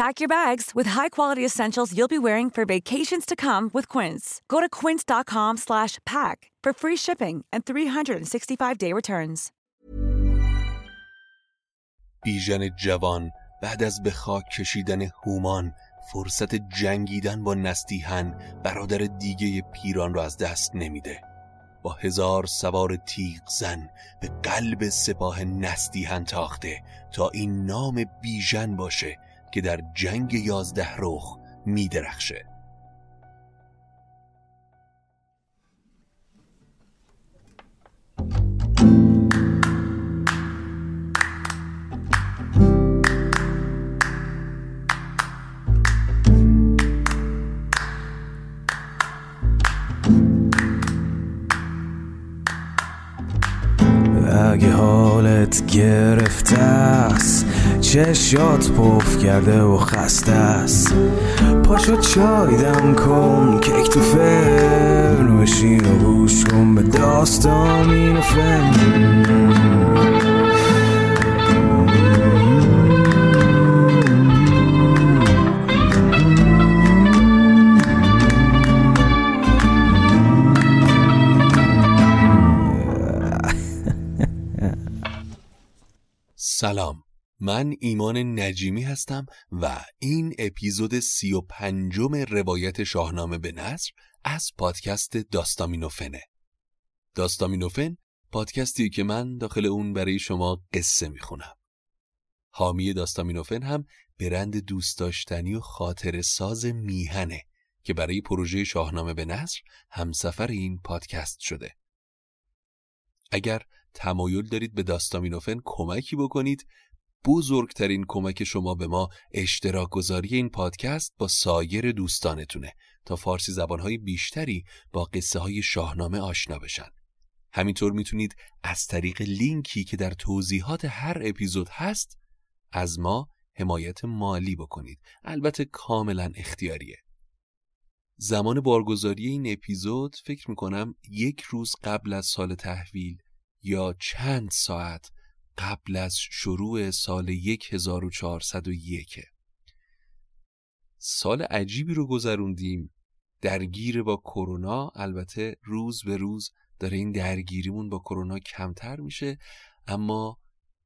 Pack your bags with high-quality essentials you'll be wearing for vacations to come with Quince. Go to quince.com/pack for free shipping and 365-day returns. بیژن جوان بعد از به خاک کشیدن هومان فرصت جنگیدن با نستیهن برادر دیگه پیران را از دست نمیده با هزار سوار تیغ زن به قلب سپاه نستیهن تاخته تا این نام بیژن باشه که در جنگ یازده رخ میدرخشه. اگه حالت گرفته است چشات پف کرده و خسته است. پاشو چای دم کن کیک تو فرن بشین و گوش کن به داستان و فن. سلام. من ایمان نجیمی هستم و این اپیزود سی و پنجم روایت شاهنامه به نصر از پادکست داستامینوفنه. داستامینوفن پادکستی که من داخل اون برای شما قصه می‌خونم. حامی داستامینوفن هم برند دوست داشتنی و خاطر ساز میهنه که برای پروژه شاهنامه به نصر همسفر این پادکست شده. اگر تمایل دارید به داستامینوفن کمکی بکنید بزرگترین کمک شما به ما اشتراک گذاری این پادکست با سایر دوستانتونه تا فارسی زبانهای بیشتری با قصه های شاهنامه آشنا بشن. همینطور می‌تونید از طریق لینکی که در توضیحات هر اپیزود هست از ما حمایت مالی بکنید. البته کاملا اختیاریه. زمان بارگذاری این اپیزود فکر می‌کنم یک روز قبل از سال تحویل یا چند ساعت قبل از شروع سال 1401 سال عجیبی رو گذروندیم. درگیر با کرونا البته روز به روز داره این درگیریمون با کرونا کمتر میشه اما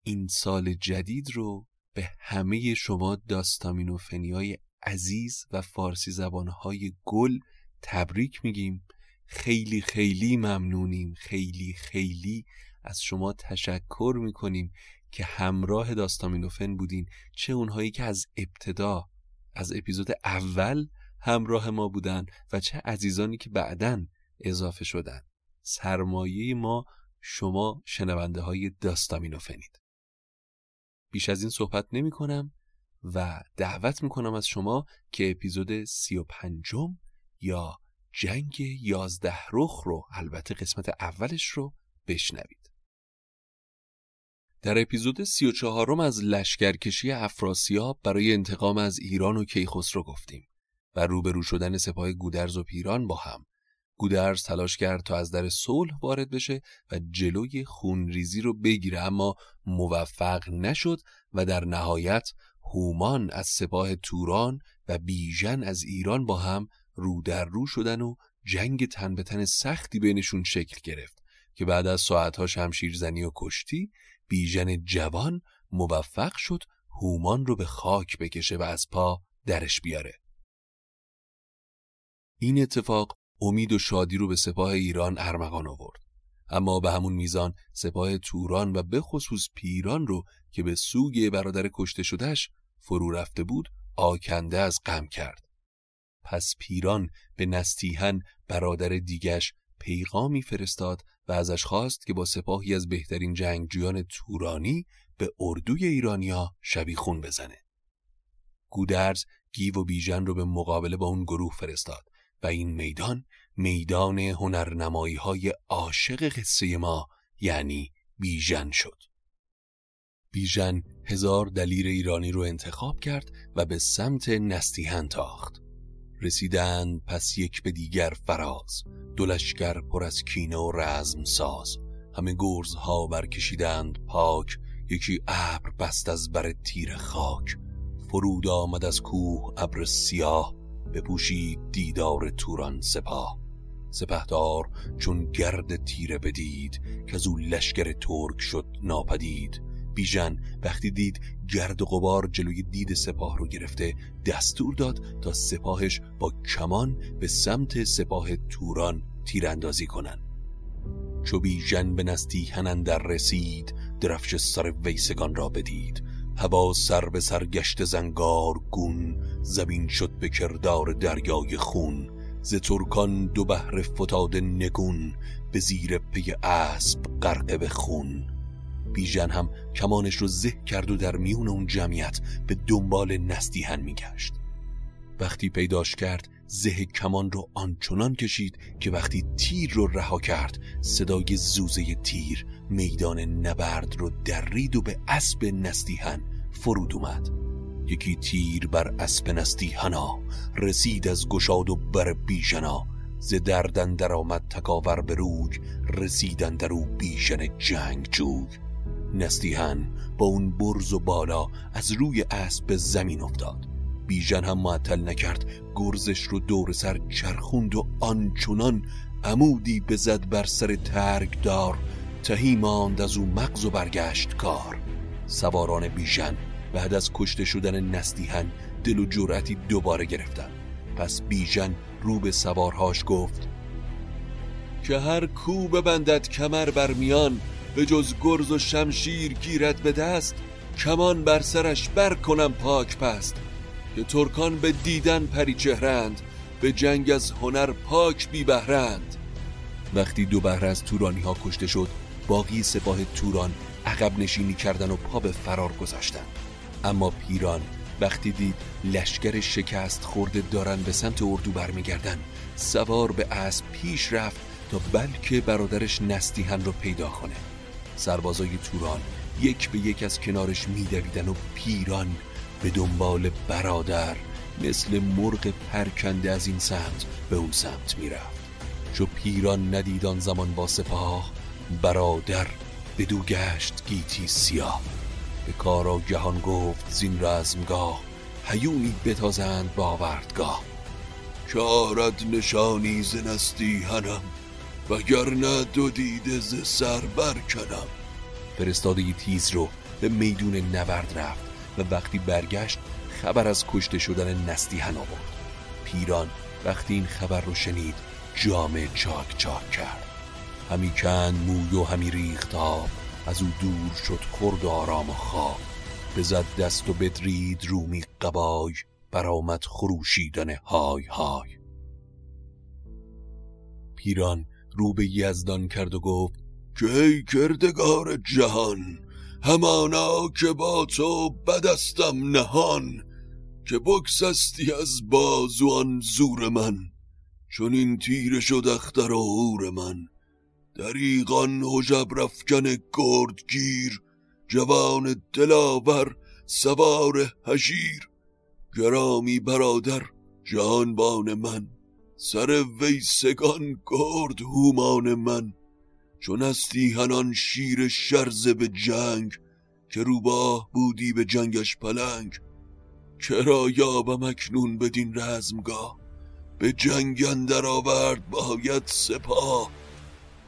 این سال جدید رو به همه شما داستامینوفنی های عزیز و فارسی زبانهای گل تبریک میگیم. خیلی خیلی ممنونیم. خیلی خیلی از شما تشکر می‌کنیم که همراه داستامینوفن بودین. چه اونهایی که از ابتدا از اپیزود اول همراه ما بودن و چه عزیزانی که بعدا اضافه شدن. سرمایه ما شما شنونده های داستامینوفنید بیش از این صحبت نمی کنم و دعوت می کنم از شما که اپیزود سی و پنجم یا جنگ یازده رخ رو البته قسمت اولش رو بشنوید. در اپیزود سی و چهارم از لشکرکشی افراسیاب برای انتقام از ایران و کیخسرو گفتیم و روبرو شدن سپاه گودرز و پیران با هم. گودرز تلاش کرد تا از در صلح وارد بشه و جلوی خونریزی رو بگیره اما موفق نشد و در نهایت هومان از سپاه توران و بیژن از ایران با هم رو در رو شدن و جنگ تن به تن سختی بینشون شکل گرفت که بعد از ساعتها شمشیرزنی و کشتی بیژن جوان موفق شد هومان رو به خاک بکشه و از پا درش بیاره. این اتفاق امید و شادی رو به سپاه ایران ارمغان آورد. اما به همون میزان سپاه توران و به خصوص پیران رو که به سوگ برادر کشته شدهش فرو رفته بود آکنده از غم کرد. پس پیران به نستیهن برادر دیگش پیغامی فرستاد و ازش خواست که با سپاهی از بهترین جنگجویان تورانی به اردوی ایرانیا شبیخون بزنه. گودرز گیو و بیژن رو به مقابله با اون گروه فرستاد و این میدان میدان هنرنمایی های عاشق قصه ما یعنی بیژن شد. بیژن هزار دلیر ایرانی رو انتخاب کرد و به سمت نستیهن تاخت. رسیدند پس یک به دیگر فراز. دلشگر پر از کینه و رزم ساز. همه گرزها برکشیدند پاک یکی ابر بست از بر تیر خاک. فرود آمد از کوه ابر سیاه بپوشید دیدار توران سپاه. سپهدار چون گرد تیره بدید که از او لشکر ترک شد ناپدید. بیژن وقتی دید گرد و غبار جلوی دید سپاه رو گرفته دستور داد تا سپاهش با کمان به سمت سپاه توران تیراندازی کنن چو بیژن به نستیهن در رسید درفش سر ویسگان را بدید. هوا سر به سر گشت زنگار گون زمین شد به کردار دریای خون. ز ترکان دو بهر فتاده نگون به زیر پی اسب غرقه به خون. بیژن هم کمانش رو زه کرد و در میون اون جمعیت به دنبال نستیهن میگشت وقتی پیداش کرد زه کمان رو آنچنان کشید که وقتی تیر رو رها کرد صدای زوزه تیر میدان نبرد رو درید و به اسب نستیهن فرود اومد. یکی تیر بر اسب نستیهنا رسید از گشاد و بر بیژنا. ز دردن در آمد تکاور به روی رسیدن در او بیژن جنگ جوی نستیهن با اون برز و بالا از روی اسب به زمین افتاد. بیژن هم معطل نکرد گرزش رو دور سر چرخوند و آنچنان عمودی بزد بر سر ترگ دار تهی ماند از او مغز و برگشت کار. سواران بیژن بعد از کشته شدن نستیهن دل و جرأتی دوباره گرفتن. پس بیژن رو به سوارهاش گفت که هر کو ببندد کمر بر میان به جز گرز و شمشیر گیرد به دست کمان بر سرش بر کنم پاک پست. که ترکان به دیدن پری چهرند به جنگ از هنر پاک بی بهرند. وقتی دو بهره از تورانی ها کشته شد باقی سپاه توران عقب نشینی کردن و پا به فرار گذاشتن اما پیران وقتی دید لشکر شکست خورده دارن به سمت اردو برمیگردن سوار به اسب پیش رفت تا بلکه برادرش نستیهن رو پیدا کنه. سربازای توران یک به یک از کنارش میدویدن و پیران به دنبال برادر مثل مرغ پرکنده از این سمت به اون سمت می‌رفت. چو پیران ندیدان زمان با سپاه برادر به دو گشت گیتی سیاه. به کارا جهان گفت زین رزمگاه هیونی بتازند باوردگاه چارد نشانی زنستی هنم. وگرنه دو دیده ز سر برکنم. فرستاده تیز رو به میدون نبرد رفت و وقتی برگشت خبر از کشته شدن نستیهن آورد پیران وقتی این خبر رو شنید جامه چاک چاک کرد. همی کند موی و همی ریخت آب. از او دور شد خرد آرام و خواب. بزد دست و بدرید رومی قبای. برآمد خروشیدن های های. پیران رو به یزدان کرد و گفت که ای کردگار جهان همانا که با تو بدستم نهان که بکسستی از بازوان زور من چون این تیر شد اختر و هور من. دریغان حجب رفکن گردگیر جوان دلاور سوار هشیر گرامی برادر جهانبان من. سر ویسگان گرد هومان من چون استی هنان شیر شرزه به جنگ که روباه بودی به جنگش پلنگ. کرا یابم اکنون بدین رزمگاه؟ به جنگ اندر آورد باید سپاه.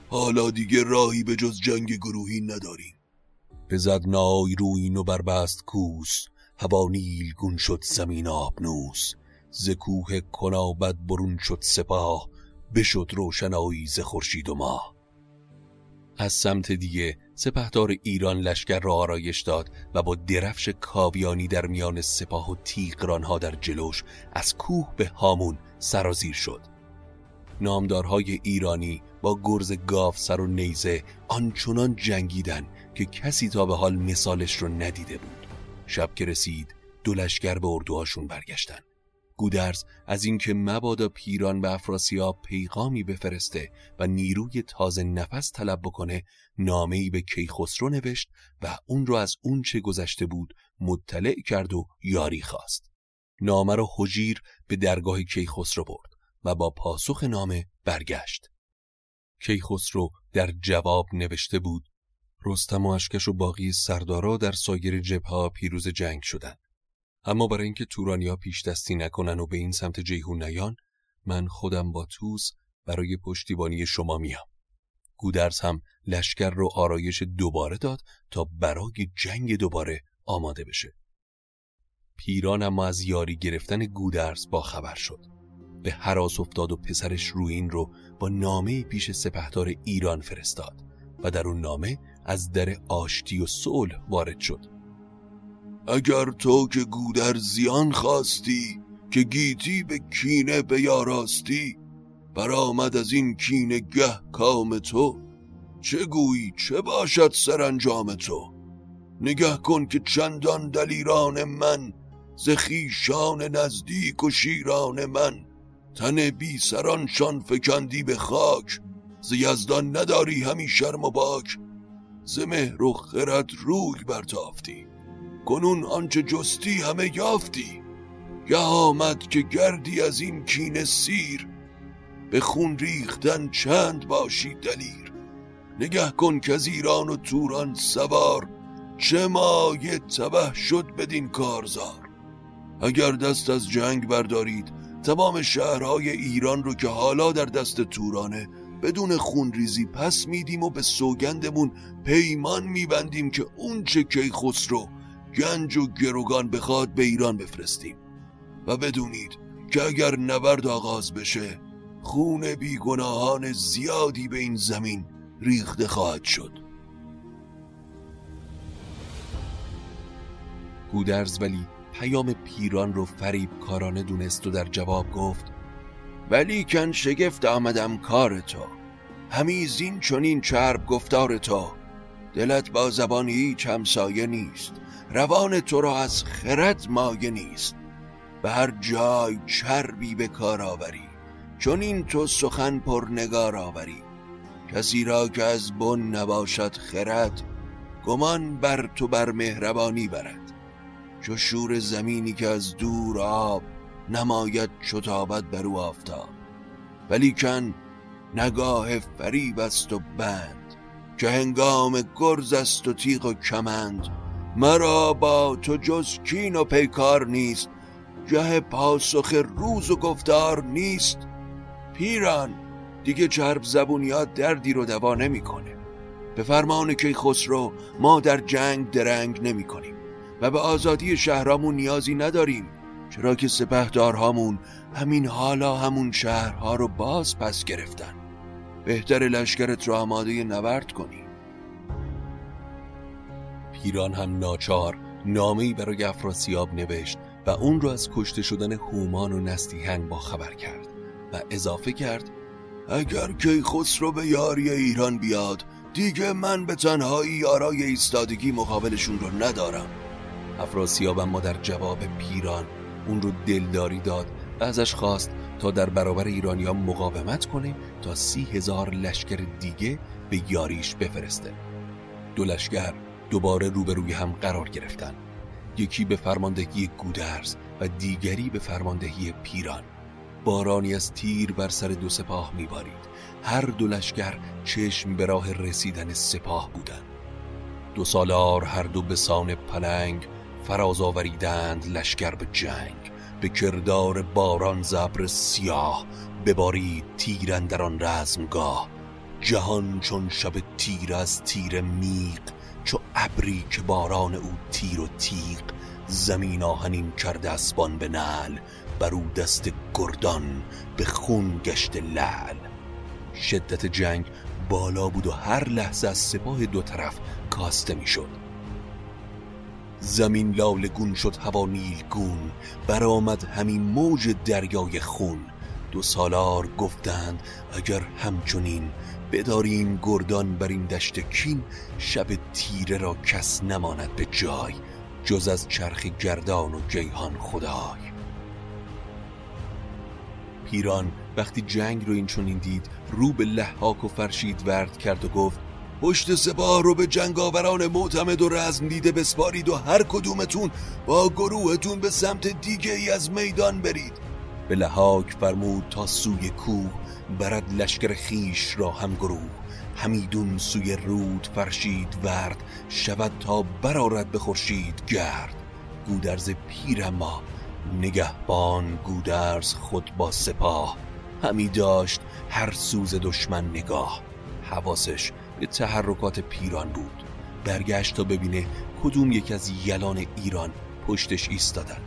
حالا دیگه راهی به جز جنگ گروهی نداریم. بزد نای روین و بربست کوس هوا گون شد زمین آبنوس. ز کوه کنابت برون شد سپاه بشد روشنایی ز خورشید و ماه. از سمت دیگه سپهدار ایران لشکر را آرایش داد و با درفش کاویانی در میان سپاه و تیغرانها در جلوش از کوه به هامون سرازیر شد. نامدارهای ایرانی با گرز گاو سر و نیزه آنچنان جنگیدن که کسی تا به حال مثالش رو ندیده بود. شب که رسید دو لشکر به اردوهاشون برگشتن. گودرز از اینکه مبادا پیران به افراسیاب پیغامی بفرسته و نیروی تازه نفس طلب بکنه نامه‌ای به کیخسرو نوشت و اون رو از اون چه گذشته بود مطلع کرد و یاری خواست. نامه رو حجیر به درگاه کیخسرو برد و با پاسخ نامه برگشت. کیخسرو در جواب نوشته بود رستم و اشکش و باقی سردارا در سایر جبهه پیروز جنگ شدند. اما برای اینکه تورانیا پیش دستی نکنن و به این سمت جیهون نیان من خودم با توس برای پشتیبانی شما میام گودرز هم لشکر رو آرایش دوباره داد تا برای جنگ دوباره آماده بشه. پیران اما از یاری گرفتن گودرز با خبر شد. به حراس افتاد و پسرش روین رو با نامه پیش سپهدار ایران فرستاد و در اون نامه از در آشتی و صلح وارد شد. اگر تو که گودر زیان خواستی که گیتی به کینه بیاراستی برآمد از این کینه گه کام تو چه گویی چه باشد سرانجام تو؟ نگه کن که چندان دلیران من ز نزدیک و شیران من. تن بی سرانشان فکندی به خاک ز یزدان نداری همی شرم و باک. ز مهر و خرد روی برتافتی کنون آنچه جستی همه یافتی. گه آمد که گردی از این کین سیر به خون ریختن چند باشی دلیر. نگه کن که از ایران و توران سوار چه مایه تبه شد بدین کارزار. اگر دست از جنگ بردارید تمام شهرهای ایران رو که حالا در دست تورانه بدون خونریزی پس میدیم و به سوگندمون پیمان میبندیم که اون چه کی خسرو گنج و گروگان بخواد به ایران بفرستیم. و بدونید که اگر نبرد آغاز بشه خون بیگناهان زیادی به این زمین ریخته خواهد شد. گودرز ولی پیام پیران رو فریب کارانه دونست و در جواب گفت ولی کن شگفت آمدم کار تو. همی زین چنین چرب گفتار تو. دلت با زبان هیچ همسایه نیست. روان تو را از خرد مایه نیست. به هر جای چربی به کار آوری. چون این تو سخن پر نگار آوری. کسی را که از بن نباشد خرد گمان بر تو بر مهربانی برد. چو شور زمینی که از دور آب نماید چتابت بر او آفتاب. ولیکن نگاه فریب است و بند. که هنگام گرز است و تیغ و کمند مرا با تو جز کین و پیکار نیست. جه پاسخ روز و گفتار نیست. پیران دیگه چرب زبونیات دردی رو دوا نمی‌کنه به فرمان که خسرو ما در جنگ درنگ نمی کنیم و به آزادی شهرامون نیازی نداریم. چرا که سپهدارهامون همین حالا همون شهرها رو باز پس گرفتن. بهتر لشکرت رو آماده نورد کنی. پیران هم ناچار نامه‌ای برای افراسیاب نوشت و اون رو از کشته شدن هومان و نستیهن با خبر کرد و اضافه کرد اگر که خسرو به یاری ایران بیاد دیگه من به تنهایی یارای ایستادگی مقابلشون رو ندارم. افراسیاب اما در جواب پیران اون رو دلداری داد و ازش خواست تا در برابر ایرانیا مقاومت کنه تا سی هزار لشکر دیگه به یاریش بفرسته. دو لشکر دوباره روبروی هم قرار گرفتن. یکی به فرماندهی گودرز و دیگری به فرماندهی پیران. بارانی از تیر بر سر دو سپاه میبارید. هر دو لشکر چشم به راه رسیدن سپاه بودند. دو سالار هر دو به سان پلنگ فراز آوریدند لشکر به جنگ. به کردار باران زبر سیاه ببارید تیر در آن رزمگاه. جهان چون شب تیر از تیر میق چو ابری که باران او تیر و تیغ زمین آهنین کرده اسبان به نل بر او دست گردان به خون گشت لعل. شدت جنگ بالا بود و هر لحظه از سپاه دو طرف کاسته می‌شد. زمین گون شد هوا نیلگون برآمد همین موج دریای خون. دو سالار گفتند اگر همچنین بداریم گردان بر این دشت کین شب تیره را کس نماند به جای جز از چرخ گردان و جیهان خدای. پیران وقتی جنگ رو این چونین دید رو به لحاک و فرشید ورد کرد و گفت پشت سپاه رو به جنگاوران معتمد و رزم دیده بسپارید و هر کدومتون با گروهتون به سمت دیگه ای از میدان برید. به لحاک فرمود تا سوی کوه برد لشکر خیش را هم گروه. همیدون سوی رود فرشید ورد. شود تا برارد به خورشید گرد. گودرز پیر ما نگهبان گودرز خود با سپاه. همی داشت هر سوز دشمن نگاه. حواسش به تحرکات پیران بود. برگشت تا ببینه کدوم یک از یلان ایران پشتش ایستادن.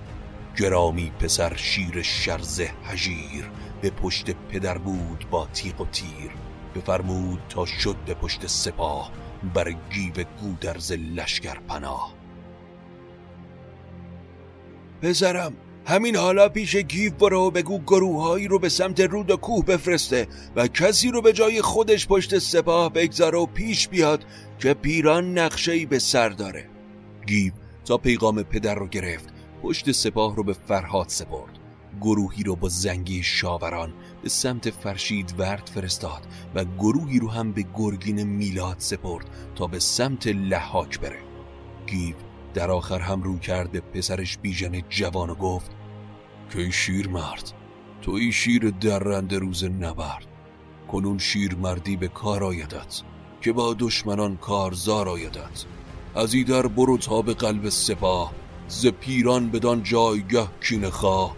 گرامی پسر شیر شرزه هژیر به پشت پدر بود با تیغ و تیر. بفرمود تا شد به پشت سپاه بر گیو گودرز لشکر پناه. پسرم همین حالا پیش گیو برو بگو گروههایی رو به سمت رود و کوه بفرسته و کسی رو به جای خودش پشت سپاه بگذاره و پیش بیاد که پیران نقشه به سر داره. گیو تا پیغام پدر رو گرفت پشت سپاه رو به فرهاد سپرد. گروهی رو با زنگی شاوران به سمت فرشید ورد فرستاد و گروهی رو هم به گرگین میلاد سپرد تا به سمت لحاک بره. گیو در آخر هم رو کرد به پسرش بیژن جوان و گفت که شیر مرد؟ توی شیر درنده روز نبرد. کنون شیر مردی به کار آیدت که با دشمنان کارزار آیدت. از در برو تا به قلب سپاه ز پیران بدان جایگه کین خواه.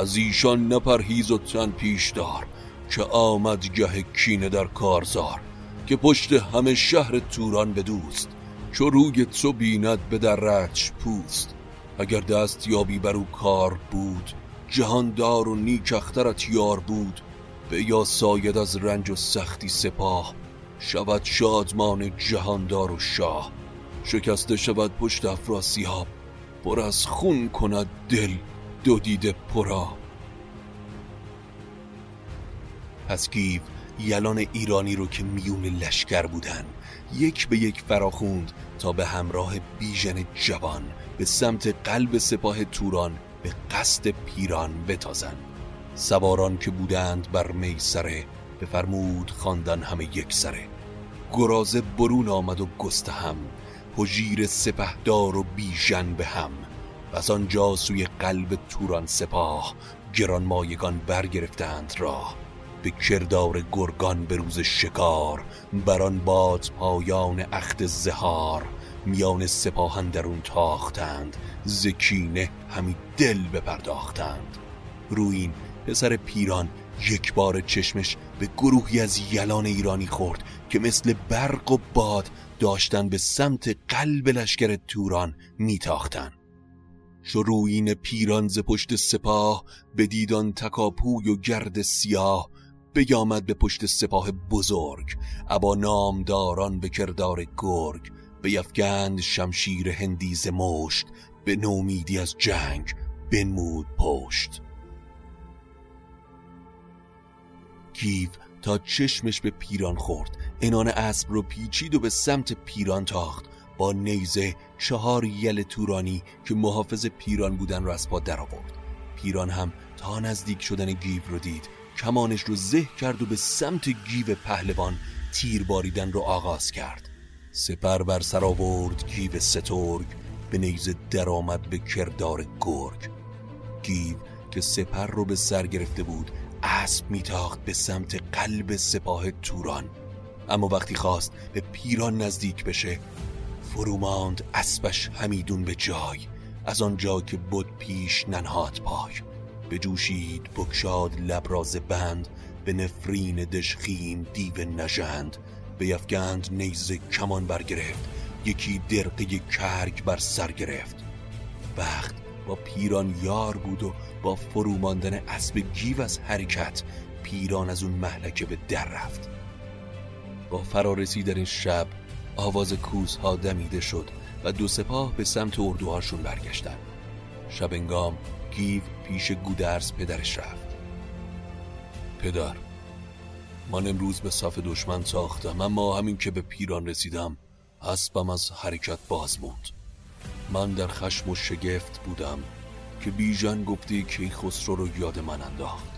از ایشان نپرهیز و تن پیش دار که آمد گه کینه در کارزار که پشت همه شهر توران بدوست چو روی تو بیند به درچ پوست. اگر دست یابی بر او کار بود جهاندار و نیکخترت یار بود به یا ساید از رنج و سختی سپاه شود شادمان جهاندار و شاه. شکسته شود پشت افراسیاب پر از خون کند دل. دو دیده پرا پس گیو یلان ایرانی رو که میون لشکر بودن یک به یک فراخوند تا به همراه بیژن جوان به سمت قلب سپاه توران به قصد پیران بتازند سواران که بودند بر میسره بفرمود خواندن همه یک سره. گرازه برون آمد و گسته هم هجیر سپهدار و بیژن به هم. و آنجا سوی قلب توران سپاه گران مایگان برگرفتند راه به کردار گرگان به روز شکار بران باد پایان اخت زهار. میان سپاهن درون تاختند زکینه همی دل بپرداختند. روین پسر پیران یک بار چشمش به گروهی از یلان ایرانی خورد که مثل برق و باد داشتن به سمت قلب لشکر توران میتاختن. شروین پیران ز پشت سپاه به دیدان تکاپوی و گرد سیاه. بیامد به پشت سپاه بزرگ ابا نامداران به کردار گرگ. بیفگند شمشیر هندیز مشت به نومیدی از جنگ بنمود پشت. گیو تا چشمش به پیران خورد عنان اسب رو پیچید و به سمت پیران تاخت. با نیزه چهار یل تورانی که محافظ پیران بودن رو از پا در آورد. پیران هم تا نزدیک شدن گیو رو دید. کمانش رو زه کرد و به سمت گیو پهلوان تیر باریدن رو آغاز کرد. سپر بر سر آورد گیو سترگ به نیزه درآمد به کردار گرگ. گیو که سپر رو به سر گرفته بود اسب میتاخت به سمت قلب سپاه توران. اما وقتی خواست به پیران نزدیک بشه فروماند اسبش همیدون به جای از آنجا که بود پیش ننهاد پای. به جوشید بکشاد لبراز بند به نفرین دشخیم دیو نژند. به یفگند نیزه کمان برگرفت یکی درقه کرگ بر سر گرفت. وقت با پیران یار بود و با فروماندن اسب گیو از حرکت پیران از اون محلکه به در رفت. با فرارسیدن شب آواز کوس ها دمیده شد و دو سپاه به سمت اردوهاشون برگشتن. شب انگام گیو پیش گودرز پدرش رفت. پدر من امروز به صف دشمن ساختم اما همین که به پیران رسیدم اسبم از حرکت باز موند. من در خشم و شگفت بودم که بیژن گفته که خسرو رو یاد من انداخت.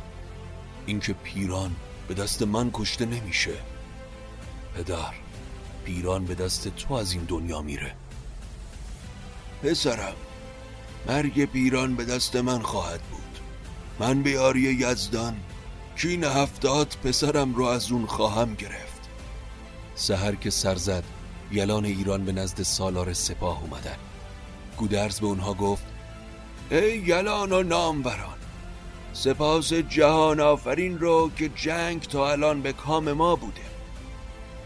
اینکه پیران به دست من کشته نمیشه. پدر پیران به دست تو از این دنیا میره. پسرم مرگ پیران به دست من خواهد بود. من به یاری یزدان کین هفتاد پسرم رو از اون خواهم گرفت. سهر که سر زد یلان ایران به نزد سالار سپاه اومدن. گودرز به اونها گفت ای یلان و ناموران سپاس جهان آفرین رو که جنگ تا الان به کام ما بوده.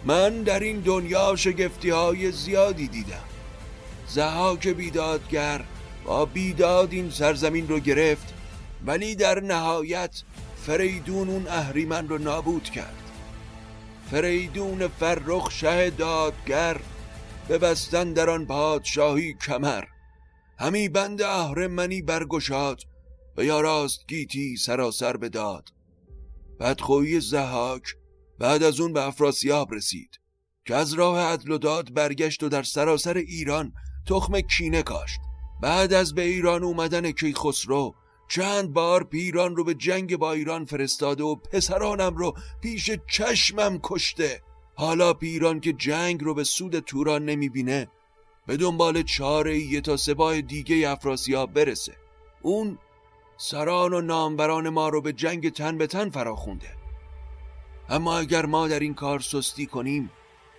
من در این دنیا شگفتی های زیادی دیدم. زهاک بیدادگر با بیداد این سرزمین رو گرفت ولی در نهایت فریدون اون اهریمن رو نابود کرد. فریدون فرخ شه دادگر ببستن در آن پادشاهی کمر. همی بند اهرمنی برگشاد و یا راست گیتی سراسر بداد. بدخویی زهاک بعد از اون به افراسیاب رسید که از راه عدل و داد برگشت و در سراسر ایران تخم کینه کاشت. بعد از به ایران اومدن کیخسرو چند بار پیران رو به جنگ با ایران فرستاده و پسرانم رو پیش چشمم کشته. حالا پیران که جنگ رو به سود توران نمی‌بینه به دنبال چاره یه تا سپاه دیگه افراسیاب برسه. اون سران و نامبران ما رو به جنگ تن به تن فراخونده. اما اگر ما در این کار سستی کنیم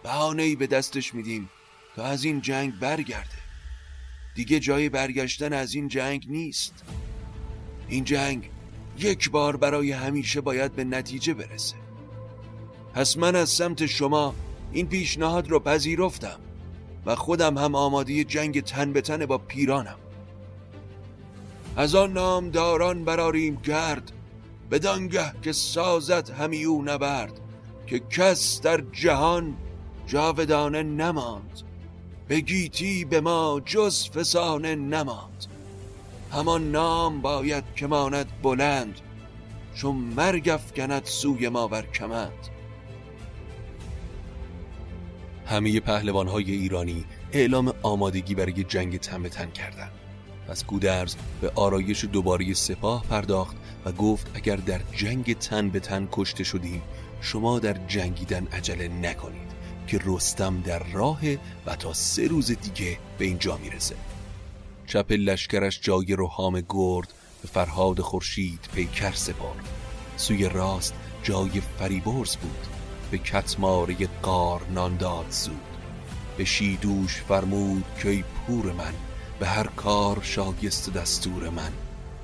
بهانه به دستش میدیم تا از این جنگ برگرده. دیگه جای برگشتن از این جنگ نیست. این جنگ یک بار برای همیشه باید به نتیجه برسه. پس من از سمت شما این پیشنهاد رو پذیرفتم و خودم هم آماده جنگ تن به تن با پیرانم. از آن نامداران براریم گرد بدانگه که سازت همی او نبرد که کس در جهان جاودانه نماند به گیتی به ما جز فسانه نماند همان نام باید که ماند بلند چون مرگ افکند سوی ما بر کمند همه پهلوان های ایرانی اعلام آمادگی برای جنگ تن به تن کردند. پس گودرز به آرایش دوباره سپاه پرداخت و گفت اگر در جنگ تن به تن کشته شدیم شما در جنگیدن عجله نکنید که رستم در راه و تا سه روز دیگه به اینجا می‌رسه. چپ لشکرش جای روحام گرد به فرهاد خورشید پیکر سپار سوی راست جای فریبرز بود به کتماره قار نانداد زود. به شیدوش فرمود که پور من به هر کار شاگست دستور من.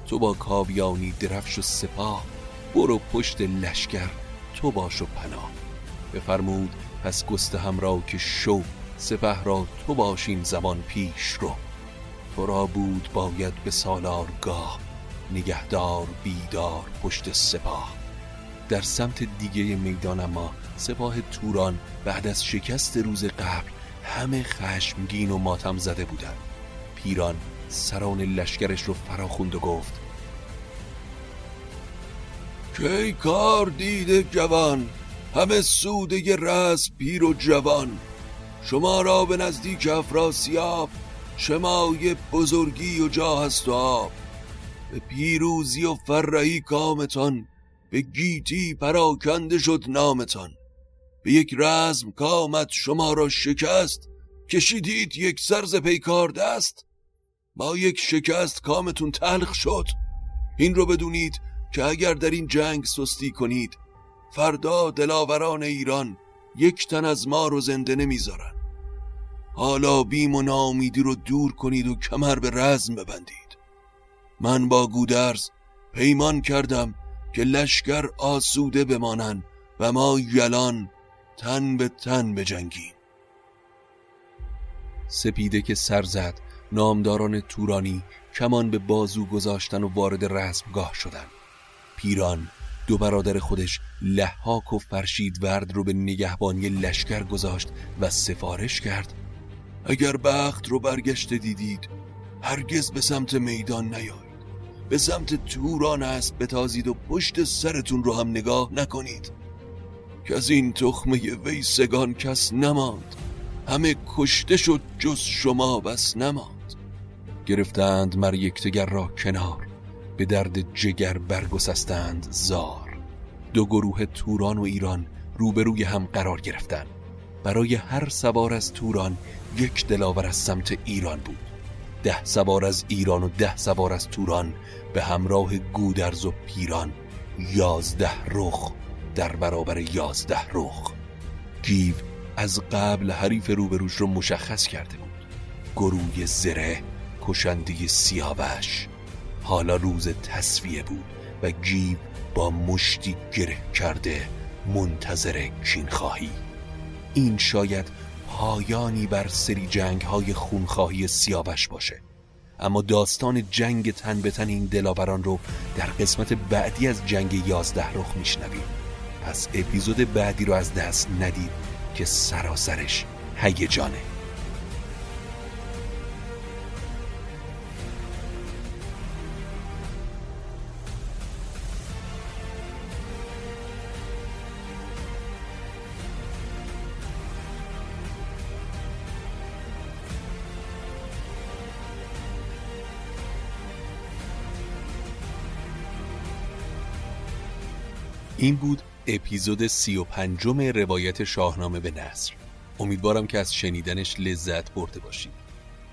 تو با کاویانی درفش و سپاه برو پشت لشکر تو باش و پناه. بفرمود پس گسته هم را که شو سپه را تو باشین زمان پیش رو. تو را بود باید به سالارگاه نگهدار بیدار پشت سپاه. در سمت دیگه میدان ما سپاه توران بعد از شکست روز قبل همه خشمگین و ماتم زده بودند. پیران سران لشکرش رو فراخوند و گفت کی کار دیده جوان؟ همه سوده رس پیر و جوان. شما را به نزدیک افراسیاب شمای بزرگی و جا هست و آب. به پیروزی و فرهی کامتان به گیتی پراکنده شد نامتان. به یک رزم کامت شما را شکست کشیدید یک سرز پیکار دست. با یک شکست کامتون تلخ شد. این رو بدونید که اگر در این جنگ سستی کنید فردا دلاوران ایران یک تن از ما رو زنده نمی‌ذارن. حالا بیم و ناامیدی رو دور کنید و کمر به رزم ببندید. من با گودرز پیمان کردم که لشکر آسوده بمانن و ما یلان تن به تن بجنگیم. سپیده که سر زد نامداران تورانی کمان به بازو گذاشتن و وارد رسمگاه شدن. پیران دو برادر خودش لحاک و فرشید ورد رو به نگهبانی لشکر گذاشت و سفارش کرد. اگر بخت رو برگشته دیدید هرگز به سمت میدان نیایید. به سمت توران است بتازید و پشت سرتون رو هم نگاه نکنید. که از این تخمه ویسگان کس نماند. همه کشته شد جز شما بس نماند. گرفتند مر یکتگر را کنار به درد جگر برگسستند زار. دو گروه توران و ایران روبروی هم قرار گرفتند. برای هر سوار از توران یک دلاور از سمت ایران بود. ده سوار از ایران و ده سوار از توران به همراه گودرز و پیران یازده رخ در برابر یازده رخ. گیو از قبل حریف روبروش رو مشخص کرده بود. گروه زره کشنده سیاوش. حالا روز تصویه بود و گیو با مشتی گره کرده منتظر خواهی این شاید پایانی بر سری جنگ های خونخواهی سیاوش باشه. اما داستان جنگ تن به تن این دلاوران رو در قسمت بعدی از جنگ یازده رخ میشنویم. پس اپیزود بعدی رو از دست ندید که سراسرش هیجانه. این بود اپیزود سی و پنجم روایت شاهنامه به نصر امیدوارم که از شنیدنش لذت برده باشید.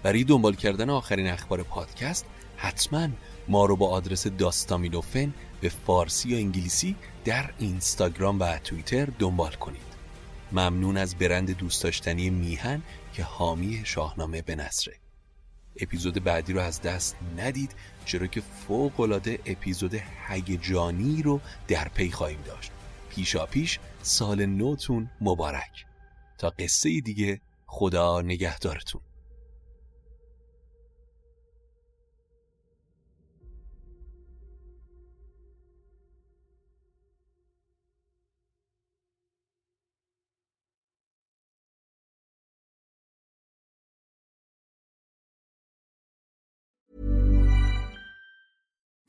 برای دنبال کردن آخرین اخبار پادکست حتما ما رو با آدرس داستامینوفن به فارسی یا انگلیسی در اینستاگرام و توییتر دنبال کنید. ممنون از برند دوست داشتنی میهن که حامی شاهنامه به نصره اپیزود بعدی رو از دست ندید چرا که فوقالعاده اپیزود هیجانی رو در پی خواهیم داشت. پیشا پیش سال نوتون مبارک. تا قصه دیگه خدا نگهدارتون.